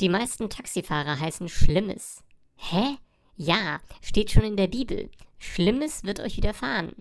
Die meisten Taxifahrer heißen Schlimmes. Hä? Ja, steht schon in der Bibel. Schlimmes wird euch widerfahren.